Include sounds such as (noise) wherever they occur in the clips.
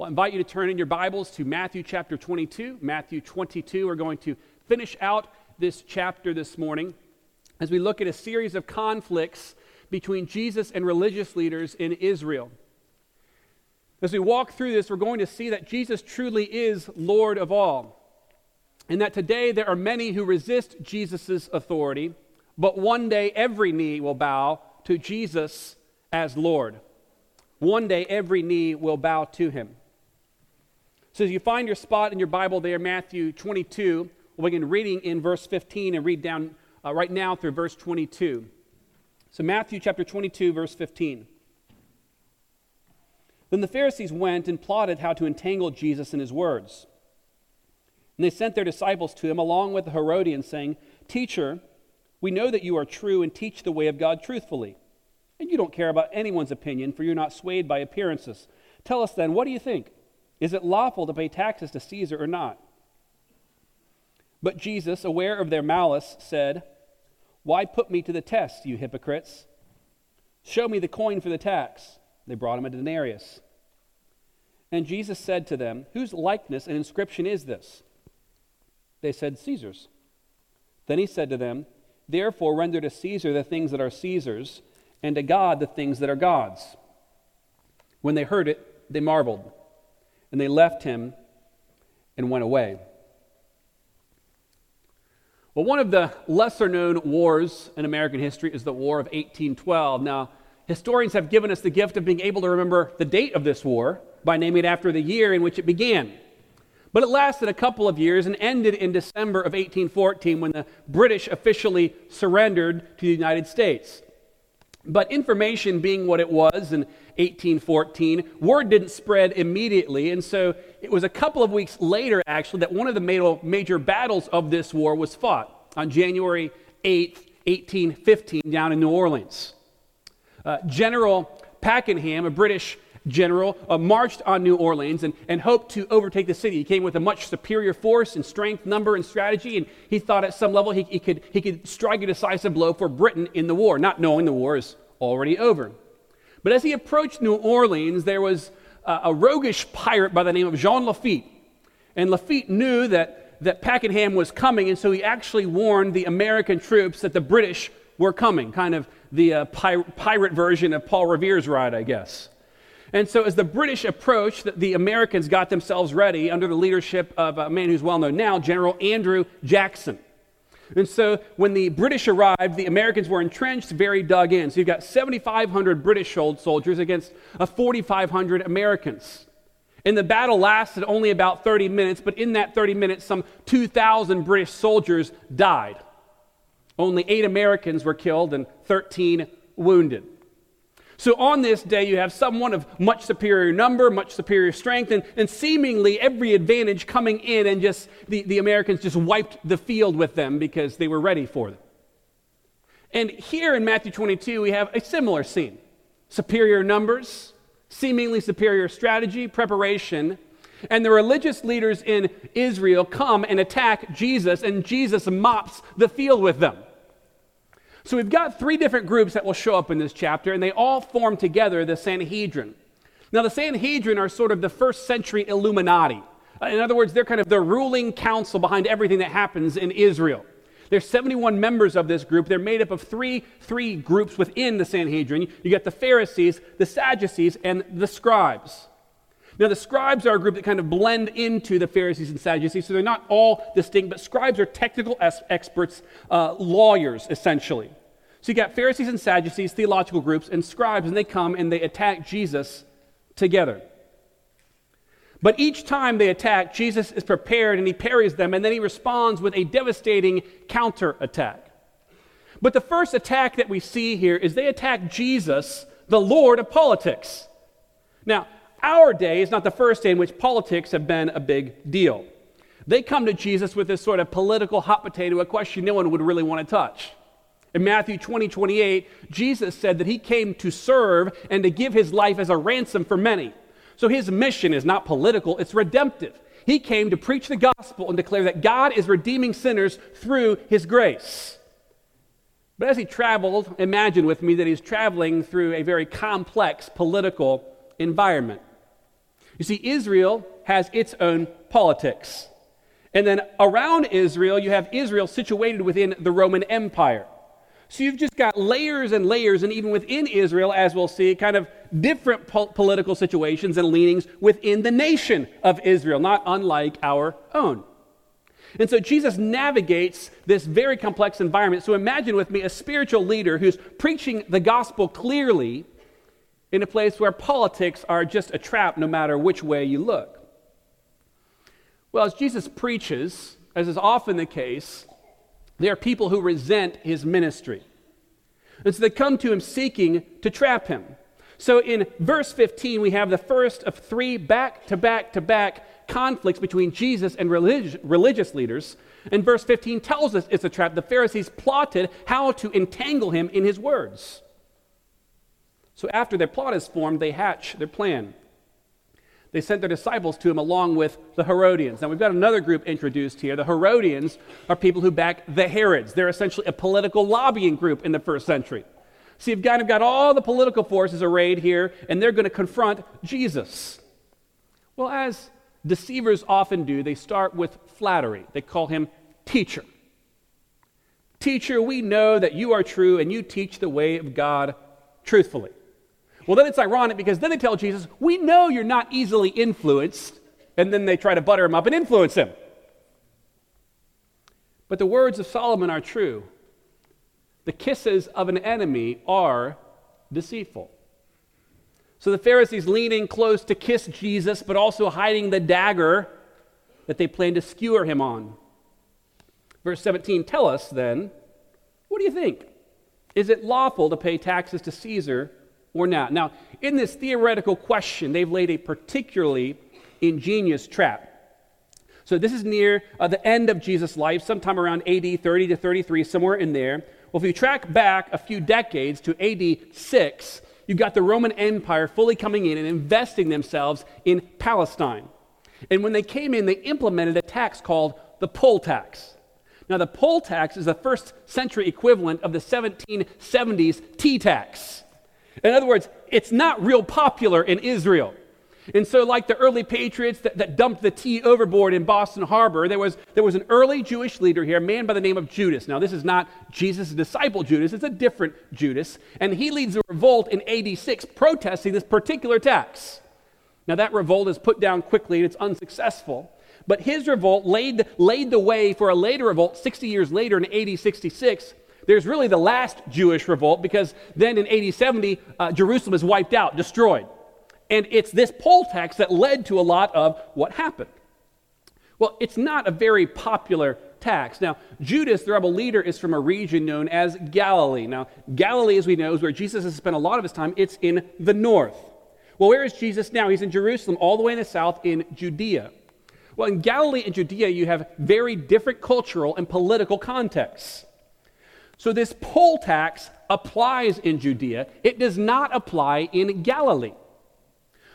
Well, I invite you to turn in your Bibles to Matthew chapter 22. Matthew 22, we're going to finish out this chapter this morning as we look at a series of conflicts between Jesus and religious leaders in Israel. As we walk through this, we're going to see that Jesus truly is Lord of all, and that today there are many who resist Jesus' authority, but one day every knee will bow to Jesus as Lord. One day every knee will bow to him. So you find your spot in your Bible there, Matthew 22, we'll begin reading in verse 15 and read down uh, right now through verse 22. So, Matthew chapter 22, verse 15. Then the Pharisees went and plotted how to entangle Jesus in his words. And they sent their disciples to him along with the Herodians, saying, Teacher, we know that you are true and teach the way of God truthfully. And you don't care about anyone's opinion, for you're not swayed by appearances. Tell us then, what do you think? Is it lawful to pay taxes to Caesar or not? But Jesus, aware of their malice, said, Why put me to the test, you hypocrites? Show me the coin for the tax. They brought him a denarius. And Jesus said to them, Whose likeness and inscription is this? They said, Caesar's. Then he said to them, Therefore render to Caesar the things that are Caesar's, and to God the things that are God's. When they heard it, they marveled. And they left him and went away. Well, one of the lesser known wars in American history is the War of 1812. Now, historians have given us the gift of being able to remember the date of this war by naming it after the year in which it began. But it lasted a couple of years and ended in December of 1814 when the British officially surrendered to the United States. But information being what it was in 1814, word didn't spread immediately. And so it was a couple of weeks later, actually, that one of the major battles of this war was fought on January 8th, 1815, down in New Orleans. Uh, General Pakenham, a British general, uh, marched on New Orleans and, and hoped to overtake the city. He came with a much superior force and strength, number, and strategy, and he thought at some level he, he, could, he could strike a decisive blow for Britain in the war, not knowing the war is already over. But as he approached New Orleans, there was a, roguish pirate by the name of Jean Lafitte. And Lafitte knew that, that Pakenham was coming, and so he actually warned the American troops that the British were coming, kind of the uh, pir- pirate version of Paul Revere's ride, I guess. And so, as the British approached, the Americans got themselves ready under the leadership of a man who's well known now, General Andrew Jackson. And so, when the British arrived, the Americans were entrenched, very dug in. So, you've got 7,500 British soldiers against uh, 4,500 Americans. And the battle lasted only about 30 minutes, but in that 30 minutes, some 2,000 British soldiers died. Only eight Americans were killed and 13 wounded. So on this day, you have someone of much superior number, much superior strength, and, and seemingly every advantage coming in, and just the, the Americans just wiped the field with them because they were ready for them. And here in Matthew 22, we have a similar scene superior numbers, seemingly superior strategy, preparation. And the religious leaders in Israel come and attack Jesus, and Jesus mops the field with them. So we've got three different groups that will show up in this chapter, and they all form together the Sanhedrin. Now, the Sanhedrin are sort of the first century Illuminati. Uh, in other words, they're kind of the ruling council behind everything that happens in Israel. There's 71 members of this group. They're made up of three, three groups within the Sanhedrin. You got the Pharisees, the Sadducees, and the scribes. Now, the scribes are a group that kind of blend into the Pharisees and Sadducees, so they're not all distinct, but scribes are technical experts, uh, lawyers, essentially. So you got Pharisees and Sadducees, theological groups, and scribes, and they come and they attack Jesus together. But each time they attack, Jesus is prepared and he parries them, and then he responds with a devastating counterattack. But the first attack that we see here is they attack Jesus, the Lord of politics. Now, our day is not the first day in which politics have been a big deal. They come to Jesus with this sort of political hot potato, a question no one would really want to touch. In Matthew 20, 28, Jesus said that he came to serve and to give his life as a ransom for many. So his mission is not political, it's redemptive. He came to preach the gospel and declare that God is redeeming sinners through his grace. But as he traveled, imagine with me that he's traveling through a very complex political environment. You see, Israel has its own politics. And then around Israel, you have Israel situated within the Roman Empire. So you've just got layers and layers, and even within Israel, as we'll see, kind of different po- political situations and leanings within the nation of Israel, not unlike our own. And so Jesus navigates this very complex environment. So imagine with me a spiritual leader who's preaching the gospel clearly in a place where politics are just a trap no matter which way you look. Well, as Jesus preaches, as is often the case, there are people who resent his ministry. And so they come to him seeking to trap him. So in verse 15, we have the first of three back to back to back conflicts between Jesus and relig- religious leaders. And verse 15 tells us it's a trap. The Pharisees plotted how to entangle him in his words. So after their plot is formed, they hatch their plan. They sent their disciples to him along with the Herodians. Now, we've got another group introduced here. The Herodians are people who back the Herods. They're essentially a political lobbying group in the first century. So you've kind of got all the political forces arrayed here, and they're going to confront Jesus. Well, as deceivers often do, they start with flattery. They call him teacher. Teacher, we know that you are true and you teach the way of God truthfully. Well, then it's ironic because then they tell Jesus, We know you're not easily influenced. And then they try to butter him up and influence him. But the words of Solomon are true. The kisses of an enemy are deceitful. So the Pharisees leaning close to kiss Jesus, but also hiding the dagger that they plan to skewer him on. Verse 17 tell us then, what do you think? Is it lawful to pay taxes to Caesar or not? Now, in this theoretical question, they've laid a particularly ingenious trap. So, this is near uh, the end of Jesus' life, sometime around AD 30 to 33, somewhere in there. Well, if you track back a few decades to AD 6, you've got the Roman Empire fully coming in and investing themselves in Palestine. And when they came in, they implemented a tax called the poll tax. Now, the poll tax is the first century equivalent of the 1770s tea tax. In other words, it's not real popular in Israel. And so, like the early patriots that, that, dumped the tea overboard in Boston Harbor, there was, there was an early Jewish leader here, a man by the name of Judas. Now, this is not Jesus' disciple Judas, it's a different Judas. And he leads a revolt in AD 6 protesting this particular tax. Now, that revolt is put down quickly and it's unsuccessful. But his revolt laid, laid the way for a later revolt 60 years later in AD 66 there's really the last Jewish revolt because then in AD 70, uh, Jerusalem is wiped out, destroyed. And it's this poll tax that led to a lot of what happened. Well, it's not a very popular tax. Now, Judas, the rebel leader, is from a region known as Galilee. Now, Galilee, as we know, is where Jesus has spent a lot of his time. It's in the north. Well, where is Jesus now? He's in Jerusalem, all the way in the south in Judea. Well, in Galilee and Judea, you have very different cultural and political contexts. So this poll tax applies in Judea, it does not apply in Galilee.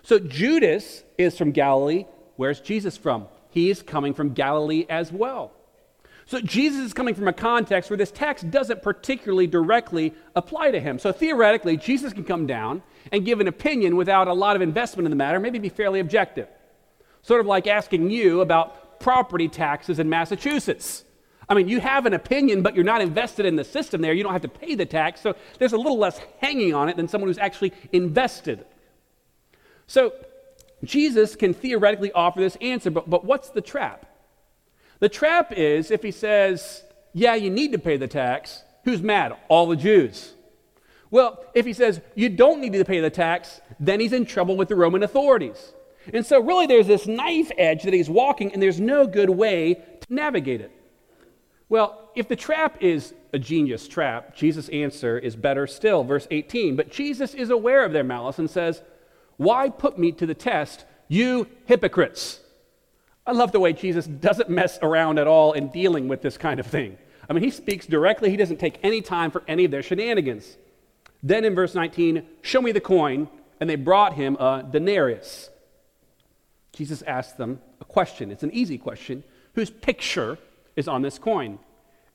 So Judas is from Galilee. Where's Jesus from? He's coming from Galilee as well. So Jesus is coming from a context where this tax doesn't particularly directly apply to him. So theoretically, Jesus can come down and give an opinion without a lot of investment in the matter, maybe be fairly objective. Sort of like asking you about property taxes in Massachusetts. I mean, you have an opinion, but you're not invested in the system there. You don't have to pay the tax. So there's a little less hanging on it than someone who's actually invested. So Jesus can theoretically offer this answer, but, but what's the trap? The trap is if he says, yeah, you need to pay the tax, who's mad? All the Jews. Well, if he says, you don't need to pay the tax, then he's in trouble with the Roman authorities. And so, really, there's this knife edge that he's walking, and there's no good way to navigate it. Well, if the trap is a genius trap, Jesus' answer is better still. Verse 18. But Jesus is aware of their malice and says, Why put me to the test, you hypocrites? I love the way Jesus doesn't mess around at all in dealing with this kind of thing. I mean, he speaks directly, he doesn't take any time for any of their shenanigans. Then in verse 19, show me the coin, and they brought him a denarius. Jesus asked them a question. It's an easy question. Whose picture is on this coin?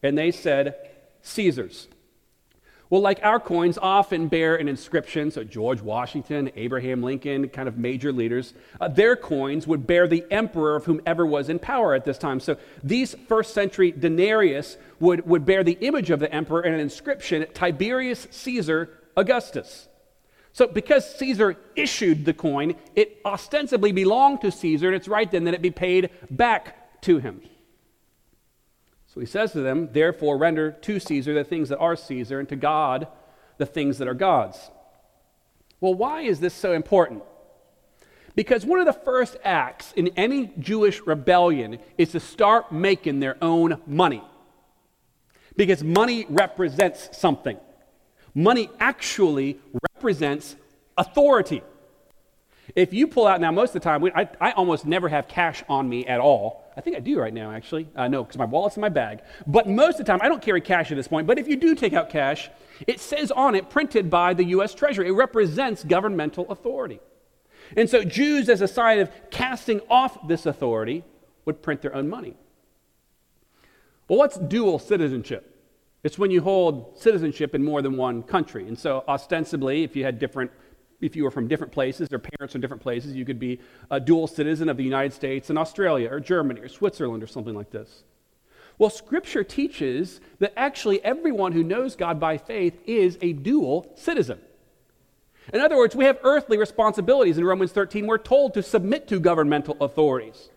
And they said, Caesar's. Well, like our coins often bear an inscription, so George Washington, Abraham Lincoln, kind of major leaders, uh, their coins would bear the emperor of whomever was in power at this time. So these first century denarius would, would bear the image of the emperor and an inscription Tiberius Caesar Augustus. So, because Caesar issued the coin, it ostensibly belonged to Caesar, and it's right then that it be paid back to him. So he says to them, Therefore, render to Caesar the things that are Caesar, and to God the things that are God's. Well, why is this so important? Because one of the first acts in any Jewish rebellion is to start making their own money. Because money represents something. Money actually represents authority. If you pull out now, most of the time, we, I, I, almost never have cash on me at all. I think I do right now, actually. Uh, no, because my wallet's in my bag. But most of the time, I don't carry cash at this point. But if you do take out cash, it says on it, printed by the U.S. Treasury, it represents governmental authority. And so Jews, as a sign of casting off this authority, would print their own money. Well, what's dual citizenship? It's when you hold citizenship in more than one country. And so, ostensibly, if you had different, if you were from different places or parents from different places, you could be a dual citizen of the United States and Australia or Germany or Switzerland or something like this. Well, Scripture teaches that actually everyone who knows God by faith is a dual citizen. In other words, we have earthly responsibilities. In Romans 13, we're told to submit to governmental authorities.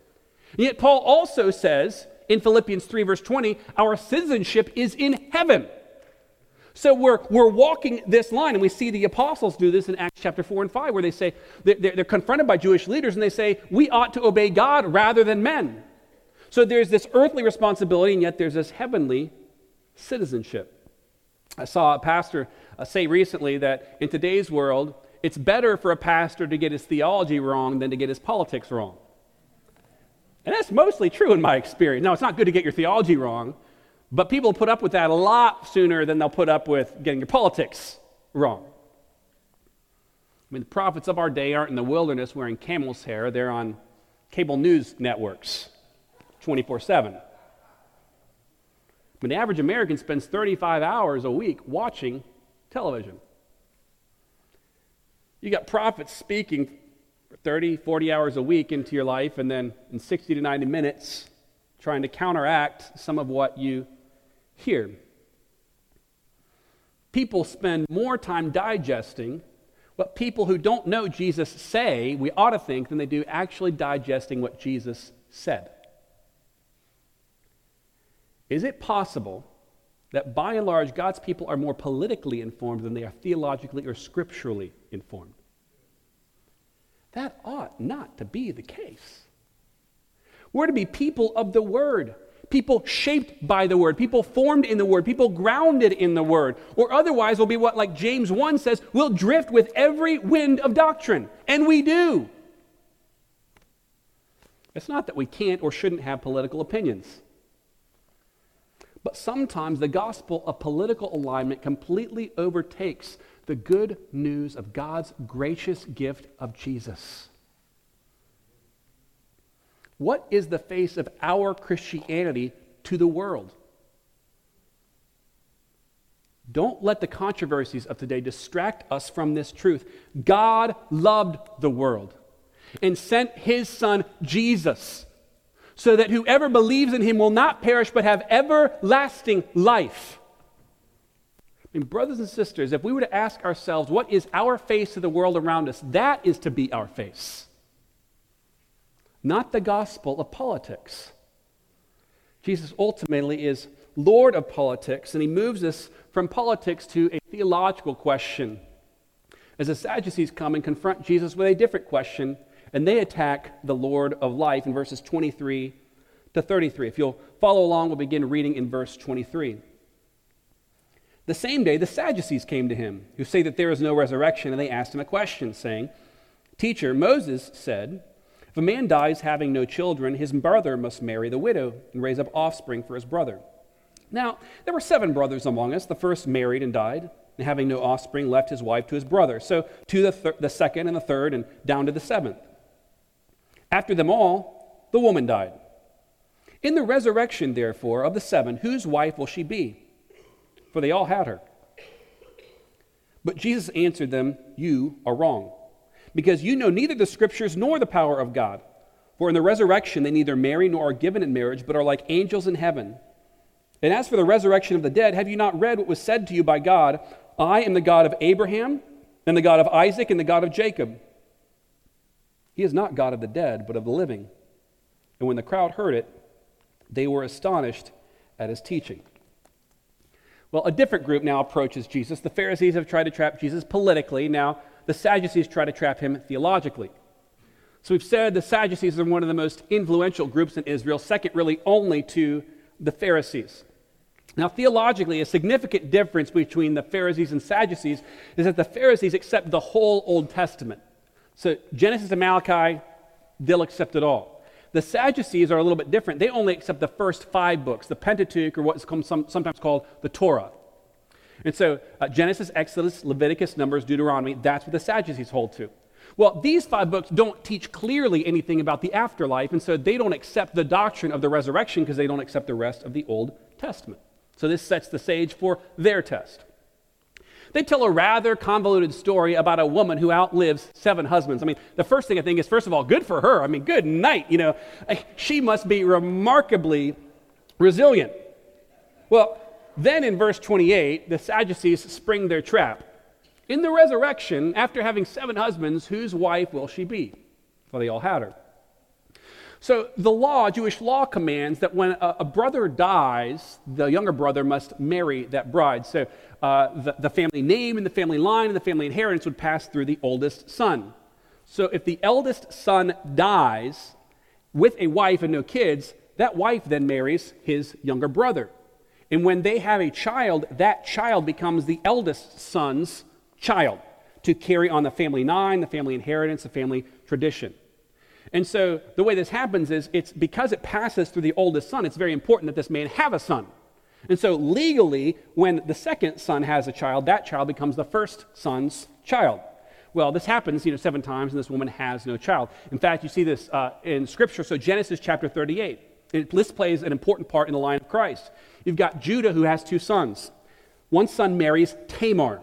Yet, Paul also says in Philippians 3, verse 20, our citizenship is in heaven. So we're, we're walking this line, and we see the apostles do this in Acts chapter 4 and 5, where they say they're, they're confronted by Jewish leaders and they say, We ought to obey God rather than men. So there's this earthly responsibility, and yet there's this heavenly citizenship. I saw a pastor uh, say recently that in today's world, it's better for a pastor to get his theology wrong than to get his politics wrong. And that's mostly true in my experience. Now, it's not good to get your theology wrong, but people put up with that a lot sooner than they'll put up with getting your politics wrong. I mean, the prophets of our day aren't in the wilderness wearing camel's hair, they're on cable news networks 24 7. I mean, the average American spends 35 hours a week watching television. You got prophets speaking 30, 40 hours a week into your life, and then in 60 to 90 minutes, trying to counteract some of what you hear. People spend more time digesting what people who don't know Jesus say we ought to think than they do actually digesting what Jesus said. Is it possible that by and large God's people are more politically informed than they are theologically or scripturally informed? That ought not to be the case. We're to be people of the Word, people shaped by the Word, people formed in the Word, people grounded in the Word. Or otherwise, we'll be what, like James 1 says, we'll drift with every wind of doctrine. And we do. It's not that we can't or shouldn't have political opinions. But sometimes the gospel of political alignment completely overtakes the good news of God's gracious gift of Jesus. What is the face of our Christianity to the world? Don't let the controversies of today distract us from this truth. God loved the world and sent his son Jesus so that whoever believes in him will not perish but have everlasting life. I mean, brothers and sisters, if we were to ask ourselves, what is our face to the world around us, that is to be our face, not the gospel of politics. Jesus ultimately is Lord of politics, and he moves us from politics to a theological question. As the Sadducees come and confront Jesus with a different question, and they attack the Lord of life in verses 23 to 33. If you'll follow along, we'll begin reading in verse 23. The same day, the Sadducees came to him, who say that there is no resurrection, and they asked him a question, saying, Teacher, Moses said, If a man dies having no children, his brother must marry the widow and raise up offspring for his brother. Now, there were seven brothers among us. The first married and died, and having no offspring, left his wife to his brother. So to the, thir- the second and the third, and down to the seventh. After them all, the woman died. In the resurrection, therefore, of the seven, whose wife will she be? for they all had her. But Jesus answered them, You are wrong, because you know neither the scriptures nor the power of God. For in the resurrection they neither marry nor are given in marriage, but are like angels in heaven. And as for the resurrection of the dead, have you not read what was said to you by God? I am the God of Abraham, and the God of Isaac, and the God of Jacob. He is not God of the dead, but of the living. And when the crowd heard it, they were astonished at his teaching. Well, a different group now approaches Jesus. The Pharisees have tried to trap Jesus politically. Now, the Sadducees try to trap him theologically. So we've said the Sadducees are one of the most influential groups in Israel, second really only to the Pharisees. Now, theologically, a significant difference between the Pharisees and Sadducees is that the Pharisees accept the whole Old Testament. So, Genesis and Malachi, they'll accept it all. The Sadducees are a little bit different. They only accept the first five books, the Pentateuch, or what's sometimes called the Torah. And so uh, Genesis, Exodus, Leviticus, Numbers, Deuteronomy, that's what the Sadducees hold to. Well, these five books don't teach clearly anything about the afterlife, and so they don't accept the doctrine of the resurrection because they don't accept the rest of the Old Testament. So this sets the stage for their test. They tell a rather convoluted story about a woman who outlives seven husbands. I mean, the first thing I think is, first of all, good for her. I mean, good night. You know, she must be remarkably resilient. Well, then in verse 28, the Sadducees spring their trap. In the resurrection, after having seven husbands, whose wife will she be? Well, they all had her. So the law, Jewish law, commands that when a, a brother dies, the younger brother must marry that bride. So uh, the, the family name and the family line and the family inheritance would pass through the oldest son. So if the eldest son dies with a wife and no kids, that wife then marries his younger brother. And when they have a child, that child becomes the eldest son's child to carry on the family nine, the family inheritance, the family tradition. And so the way this happens is it's because it passes through the oldest son, it's very important that this man have a son. And so legally, when the second son has a child, that child becomes the first son's child. Well, this happens, you know, seven times, and this woman has no child. In fact, you see this uh, in Scripture. So Genesis chapter 38, it, this plays an important part in the line of Christ. You've got Judah who has two sons. One son marries Tamar.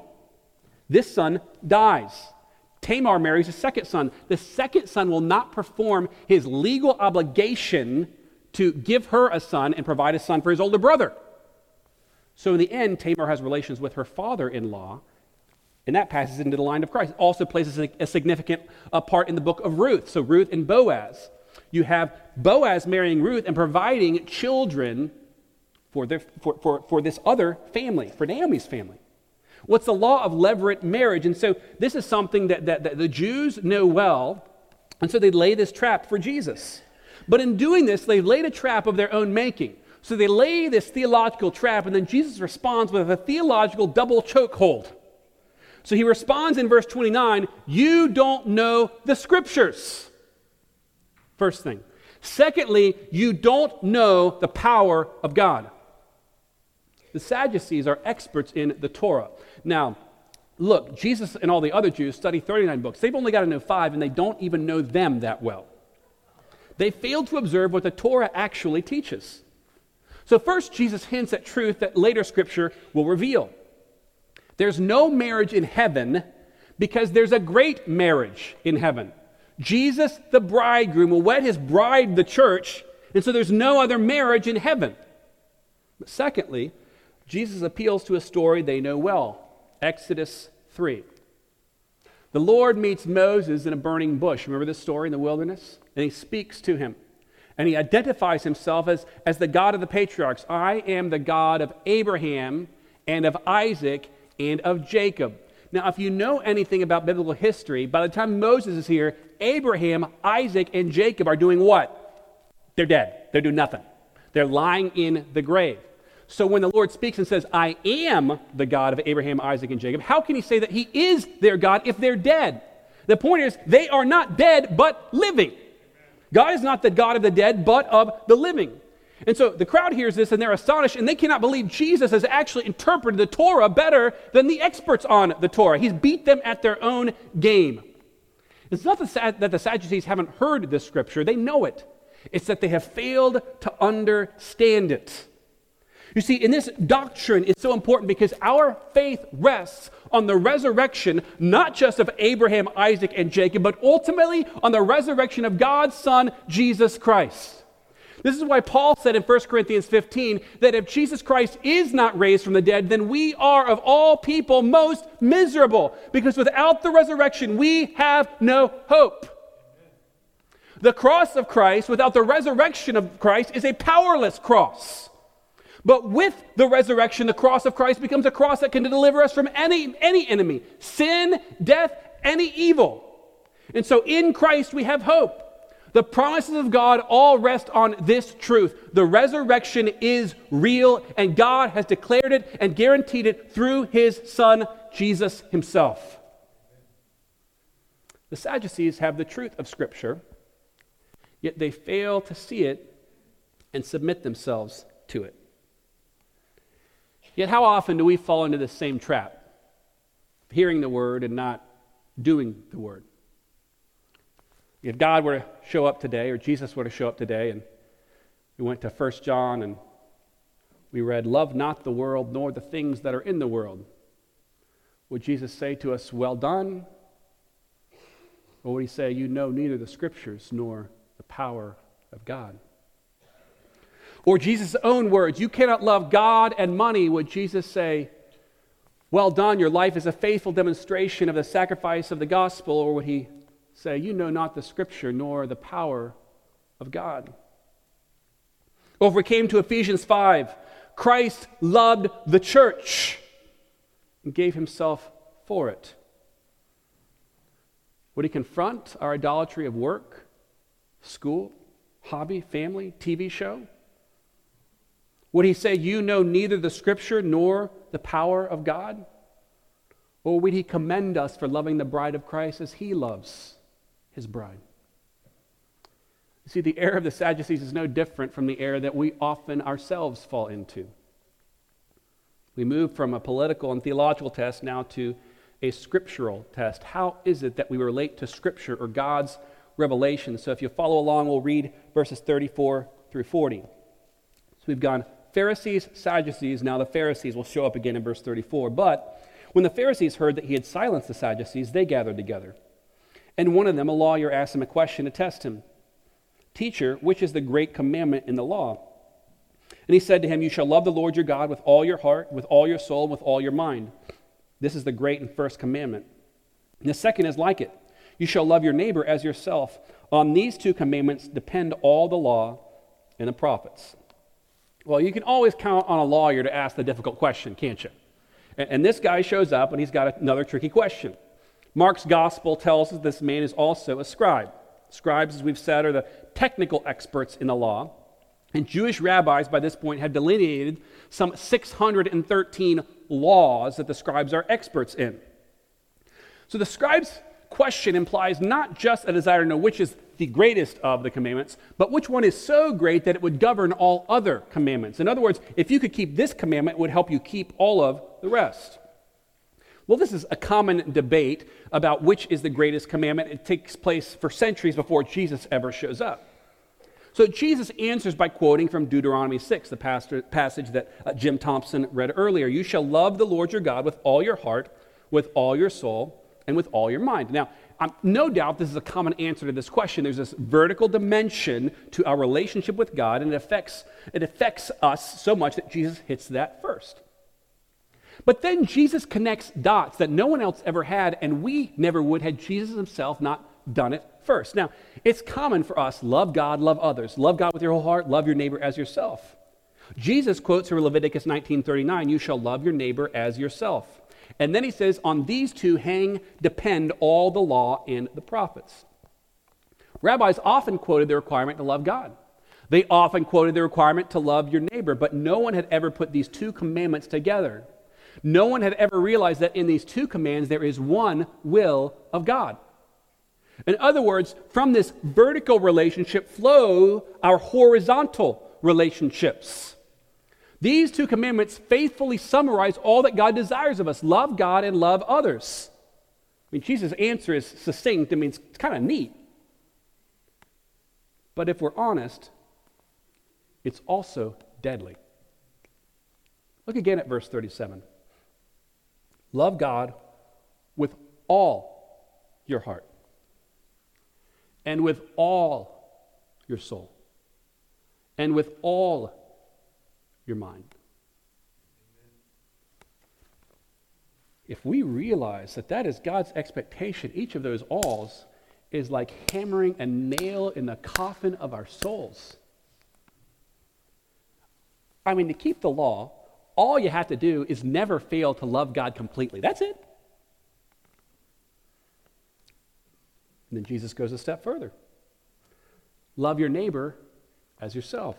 This son dies. Tamar marries a second son. The second son will not perform his legal obligation to give her a son and provide a son for his older brother. So in the end, Tamar has relations with her father in law, and that passes into the line of Christ. It also plays a, a significant uh, part in the book of Ruth. So Ruth and Boaz. You have Boaz marrying Ruth and providing children for, their, for, for, for this other family, for Naomi's family. What's the law of levirate marriage? And so this is something that, that, that the Jews know well, and so they lay this trap for Jesus. But in doing this, they laid a trap of their own making. So they lay this theological trap, and then Jesus responds with a theological double chokehold. So he responds in verse 29 You don't know the scriptures. First thing. Secondly, you don't know the power of God. The Sadducees are experts in the Torah. Now, look, Jesus and all the other Jews study 39 books. They've only got to know five, and they don't even know them that well. They failed to observe what the Torah actually teaches. So, first, Jesus hints at truth that later scripture will reveal. There's no marriage in heaven because there's a great marriage in heaven. Jesus, the bridegroom, will wed his bride, the church, and so there's no other marriage in heaven. But secondly, Jesus appeals to a story they know well Exodus 3. The Lord meets Moses in a burning bush. Remember this story in the wilderness? And he speaks to him. And he identifies himself as, as the God of the patriarchs. I am the God of Abraham and of Isaac and of Jacob. Now, if you know anything about biblical history, by the time Moses is here, Abraham, Isaac, and Jacob are doing what? They're dead. They're doing nothing. They're lying in the grave. So when the Lord speaks and says, I am the God of Abraham, Isaac, and Jacob, how can he say that he is their God if they're dead? The point is, they are not dead, but living. God is not the God of the dead, but of the living. And so the crowd hears this and they're astonished and they cannot believe Jesus has actually interpreted the Torah better than the experts on the Torah. He's beat them at their own game. It's not that the Sadducees haven't heard this scripture, they know it. It's that they have failed to understand it. You see, in this doctrine, it's so important because our faith rests on the resurrection, not just of Abraham, Isaac, and Jacob, but ultimately on the resurrection of God's Son, Jesus Christ. This is why Paul said in 1 Corinthians 15 that if Jesus Christ is not raised from the dead, then we are of all people most miserable, because without the resurrection, we have no hope. The cross of Christ, without the resurrection of Christ, is a powerless cross. But with the resurrection, the cross of Christ becomes a cross that can deliver us from any, any enemy sin, death, any evil. And so in Christ we have hope. The promises of God all rest on this truth. The resurrection is real, and God has declared it and guaranteed it through his Son, Jesus himself. The Sadducees have the truth of Scripture, yet they fail to see it and submit themselves to it. Yet, how often do we fall into the same trap? Hearing the word and not doing the word. If God were to show up today, or Jesus were to show up today, and we went to 1 John and we read, Love not the world, nor the things that are in the world, would Jesus say to us, Well done? Or would he say, You know neither the scriptures nor the power of God? Or Jesus' own words, You cannot love God and money, would Jesus say, Well done, your life is a faithful demonstration of the sacrifice of the gospel? Or would he say, You know not the scripture nor the power of God. Or if we came to Ephesians 5, Christ loved the church and gave himself for it. Would he confront our idolatry of work, school, hobby, family, TV show? Would he say, You know neither the scripture nor the power of God? Or would he commend us for loving the bride of Christ as he loves his bride. You see, the error of the Sadducees is no different from the error that we often ourselves fall into. We move from a political and theological test now to a scriptural test. How is it that we relate to Scripture or God's revelation? So if you follow along, we'll read verses 34 through 40. So we've gone Pharisees, Sadducees. Now the Pharisees will show up again in verse 34. But when the Pharisees heard that he had silenced the Sadducees, they gathered together. And one of them, a lawyer, asked him a question to test him Teacher, which is the great commandment in the law? And he said to him, You shall love the Lord your God with all your heart, with all your soul, with all your mind. This is the great and first commandment. And the second is like it You shall love your neighbor as yourself. On these two commandments depend all the law and the prophets. Well, you can always count on a lawyer to ask the difficult question, can't you? And this guy shows up and he's got another tricky question. Mark's gospel tells us this man is also a scribe. Scribes, as we've said, are the technical experts in the law. And Jewish rabbis by this point had delineated some 613 laws that the scribes are experts in. So the scribe's question implies not just a desire to know which is the greatest of the commandments, but which one is so great that it would govern all other commandments. In other words, if you could keep this commandment, it would help you keep all of the rest. Well, this is a common debate about which is the greatest commandment. It takes place for centuries before Jesus ever shows up. So Jesus answers by quoting from Deuteronomy 6, the passage that uh, Jim Thompson read earlier. You shall love the Lord your God with all your heart, with all your soul, and with all your mind. Now, um, no doubt this is a common answer to this question. There's this vertical dimension to our relationship with God, and it affects, it affects us so much that Jesus hits that first. But then Jesus connects dots that no one else ever had, and we never would had Jesus himself not done it first. Now, it's common for us love God, love others. Love God with your whole heart, love your neighbor as yourself. Jesus quotes from Leviticus 19:39, "You shall love your neighbor as yourself." And then he says, "On these two hang depend all the law and the prophets." Rabbis often quoted the requirement to love God. They often quoted the requirement to love your neighbor, but no one had ever put these two commandments together. No one had ever realized that in these two commands there is one will of God. In other words, from this vertical relationship flow our horizontal relationships. These two commandments faithfully summarize all that God desires of us love God and love others. I mean, Jesus' answer is succinct. I mean, it's kind of neat. But if we're honest, it's also deadly. Look again at verse 37. Love God with all your heart and with all your soul and with all your mind. If we realize that that is God's expectation, each of those alls is like hammering a nail in the coffin of our souls. I mean, to keep the law, all you have to do is never fail to love God completely. That's it. And then Jesus goes a step further love your neighbor as yourself.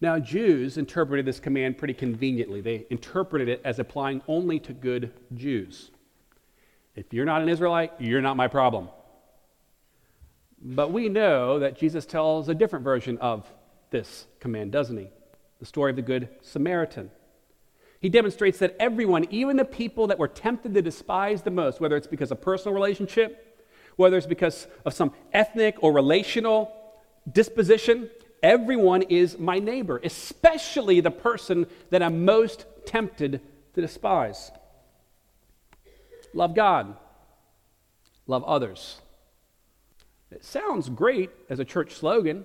Now, Jews interpreted this command pretty conveniently. They interpreted it as applying only to good Jews. If you're not an Israelite, you're not my problem. But we know that Jesus tells a different version of this command, doesn't he? The story of the Good Samaritan. He demonstrates that everyone, even the people that were tempted to despise the most, whether it's because of personal relationship, whether it's because of some ethnic or relational disposition, everyone is my neighbor, especially the person that I'm most tempted to despise. Love God, love others. It sounds great as a church slogan.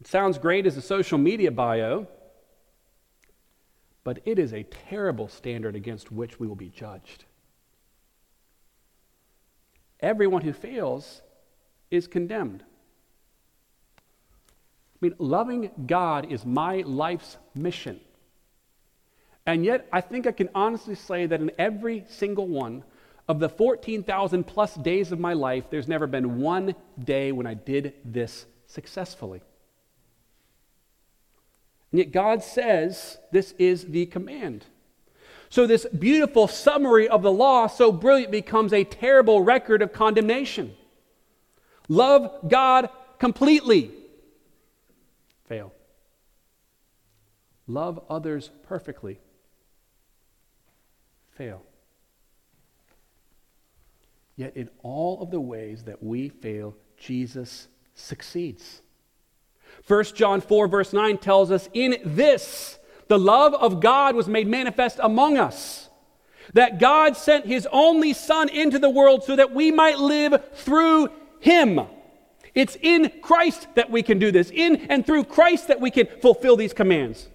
It sounds great as a social media bio, but it is a terrible standard against which we will be judged. Everyone who fails is condemned. I mean, loving God is my life's mission. And yet, I think I can honestly say that in every single one of the 14,000 plus days of my life, there's never been one day when I did this successfully. And yet, God says this is the command. So, this beautiful summary of the law, so brilliant, becomes a terrible record of condemnation. Love God completely. Fail. Love others perfectly fail. Yet, in all of the ways that we fail, Jesus succeeds. 1 John 4, verse 9 tells us, In this, the love of God was made manifest among us, that God sent his only Son into the world so that we might live through him. It's in Christ that we can do this, in and through Christ that we can fulfill these commands.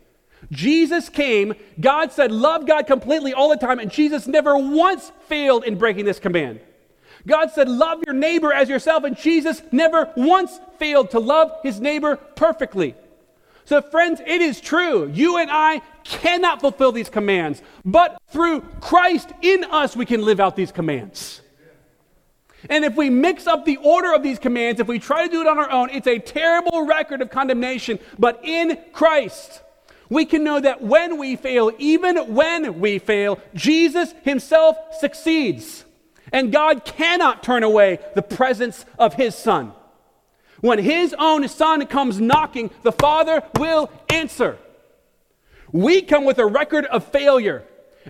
Jesus came, God said, Love God completely all the time, and Jesus never once failed in breaking this command. God said, Love your neighbor as yourself, and Jesus never once failed to love his neighbor perfectly. So, friends, it is true. You and I cannot fulfill these commands, but through Christ in us, we can live out these commands. And if we mix up the order of these commands, if we try to do it on our own, it's a terrible record of condemnation. But in Christ, we can know that when we fail, even when we fail, Jesus himself succeeds. And God cannot turn away the presence of his Son. When his own Son comes knocking, the Father will answer. We come with a record of failure,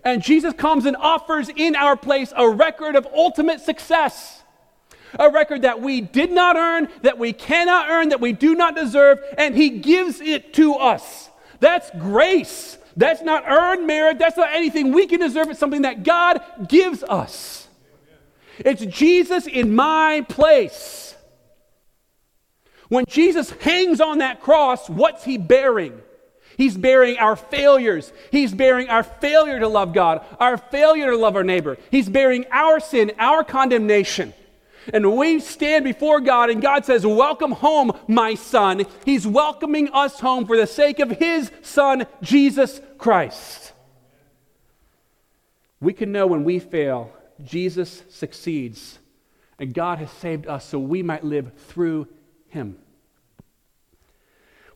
and Jesus comes and offers in our place a record of ultimate success. A record that we did not earn, that we cannot earn, that we do not deserve, and he gives it to us. That's grace. That's not earned merit. That's not anything we can deserve. It's something that God gives us. It's Jesus in my place. When Jesus hangs on that cross, what's he bearing? He's bearing our failures. He's bearing our failure to love God, our failure to love our neighbor. He's bearing our sin, our condemnation. And we stand before God, and God says, Welcome home, my son. He's welcoming us home for the sake of his son, Jesus Christ. We can know when we fail, Jesus succeeds, and God has saved us so we might live through him.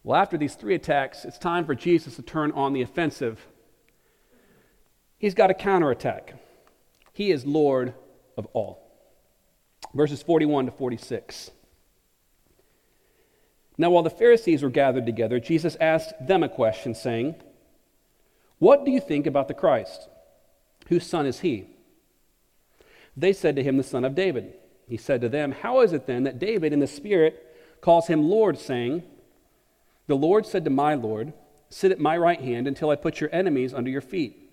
Well, after these three attacks, it's time for Jesus to turn on the offensive. He's got a counterattack. He is Lord of all verses 41 to 46. Now, while the Pharisees were gathered together, Jesus asked them a question, saying, What do you think about the Christ? Whose son is he? They said to him, The son of David. He said to them, How is it then that David in the Spirit calls him Lord, saying, The Lord said to my Lord, Sit at my right hand until I put your enemies under your feet.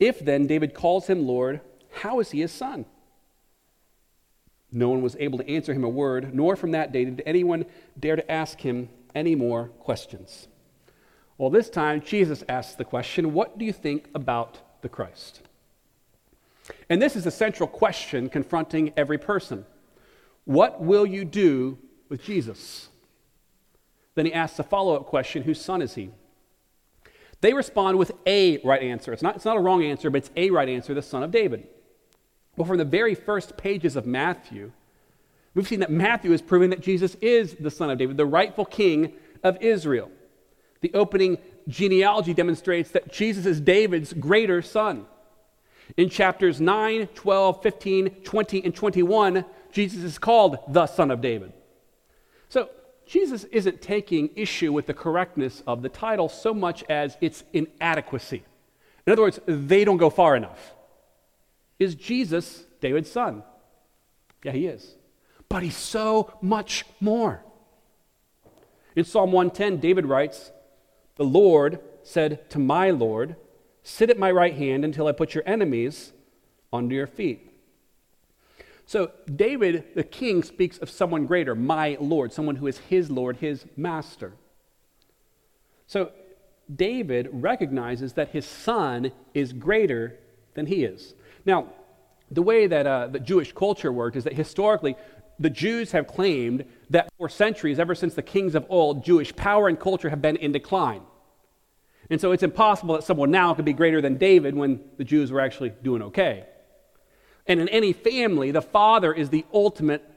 If then David calls him Lord, how is he his son? No one was able to answer him a word, nor from that day did anyone dare to ask him any more questions. Well, this time Jesus asks the question What do you think about the Christ? And this is the central question confronting every person What will you do with Jesus? Then he asks a follow up question Whose son is he? They respond with a right answer. It's not, it's not a wrong answer, but it's a right answer, the son of David. Well, from the very first pages of Matthew, we've seen that Matthew is proving that Jesus is the son of David, the rightful king of Israel. The opening genealogy demonstrates that Jesus is David's greater son. In chapters 9, 12, 15, 20, and 21, Jesus is called the Son of David. So Jesus isn't taking issue with the correctness of the title so much as its inadequacy. In other words, they don't go far enough. Is Jesus David's son? Yeah, he is. But he's so much more. In Psalm 110, David writes, The Lord said to my Lord, Sit at my right hand until I put your enemies under your feet. So, David, the king, speaks of someone greater, my Lord, someone who is his Lord, his master. So, David recognizes that his son is greater than he is. Now, the way that uh, the Jewish culture worked is that historically, the Jews have claimed that for centuries, ever since the kings of old, Jewish power and culture have been in decline. And so it's impossible that someone now could be greater than David when the Jews were actually doing okay. And in any family, the father is the ultimate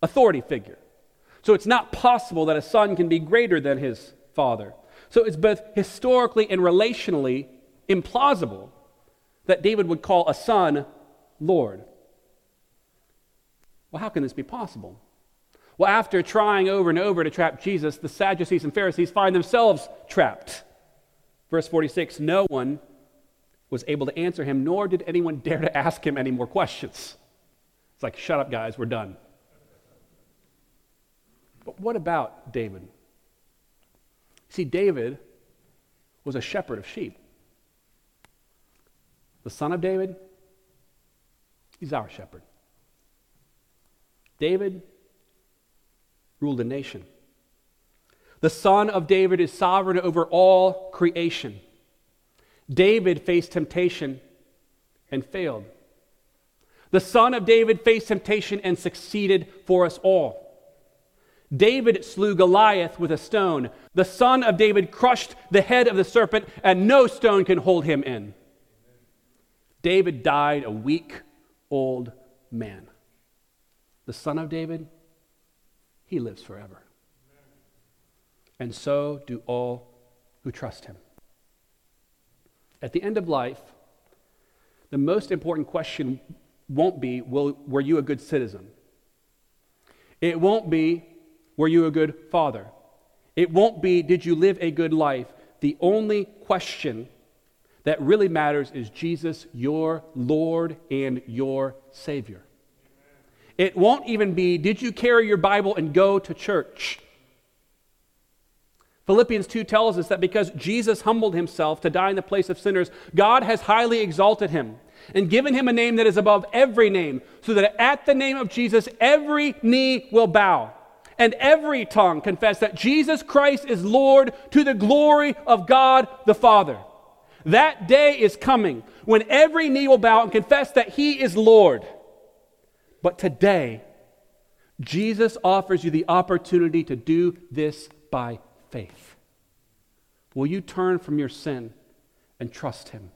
authority figure. So it's not possible that a son can be greater than his father. So it's both historically and relationally implausible that David would call a son Lord. Well, how can this be possible? Well, after trying over and over to trap Jesus, the Sadducees and Pharisees find themselves trapped. Verse 46 No one was able to answer him, nor did anyone (laughs) dare to ask him any more questions. It's like, shut up, guys, we're done. But what about David? See, David was a shepherd of sheep. The son of David, he's our shepherd. David ruled a nation. The son of David is sovereign over all creation. David faced temptation and failed. The son of David faced temptation and succeeded for us all. David slew Goliath with a stone. The son of David crushed the head of the serpent, and no stone can hold him in. David died a weak old man. The son of David, he lives forever. And so do all who trust him. At the end of life, the most important question won't be, will, were you a good citizen? It won't be, were you a good father? It won't be, did you live a good life? The only question that really matters is Jesus, your Lord and your Savior. It won't even be, did you carry your Bible and go to church? Philippians 2 tells us that because Jesus humbled himself to die in the place of sinners, God has highly exalted him and given him a name that is above every name, so that at the name of Jesus every knee will bow and every tongue confess that Jesus Christ is Lord to the glory of God the Father. That day is coming when every knee will bow and confess that he is Lord. But today, Jesus offers you the opportunity to do this by faith? Will you turn from your sin and trust Him?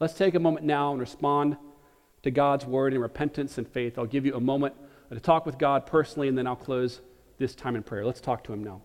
Let's take a moment now and respond to God's word in repentance and faith. I'll give you a moment to talk with God personally, and then I'll close this time in prayer. Let's talk to Him now.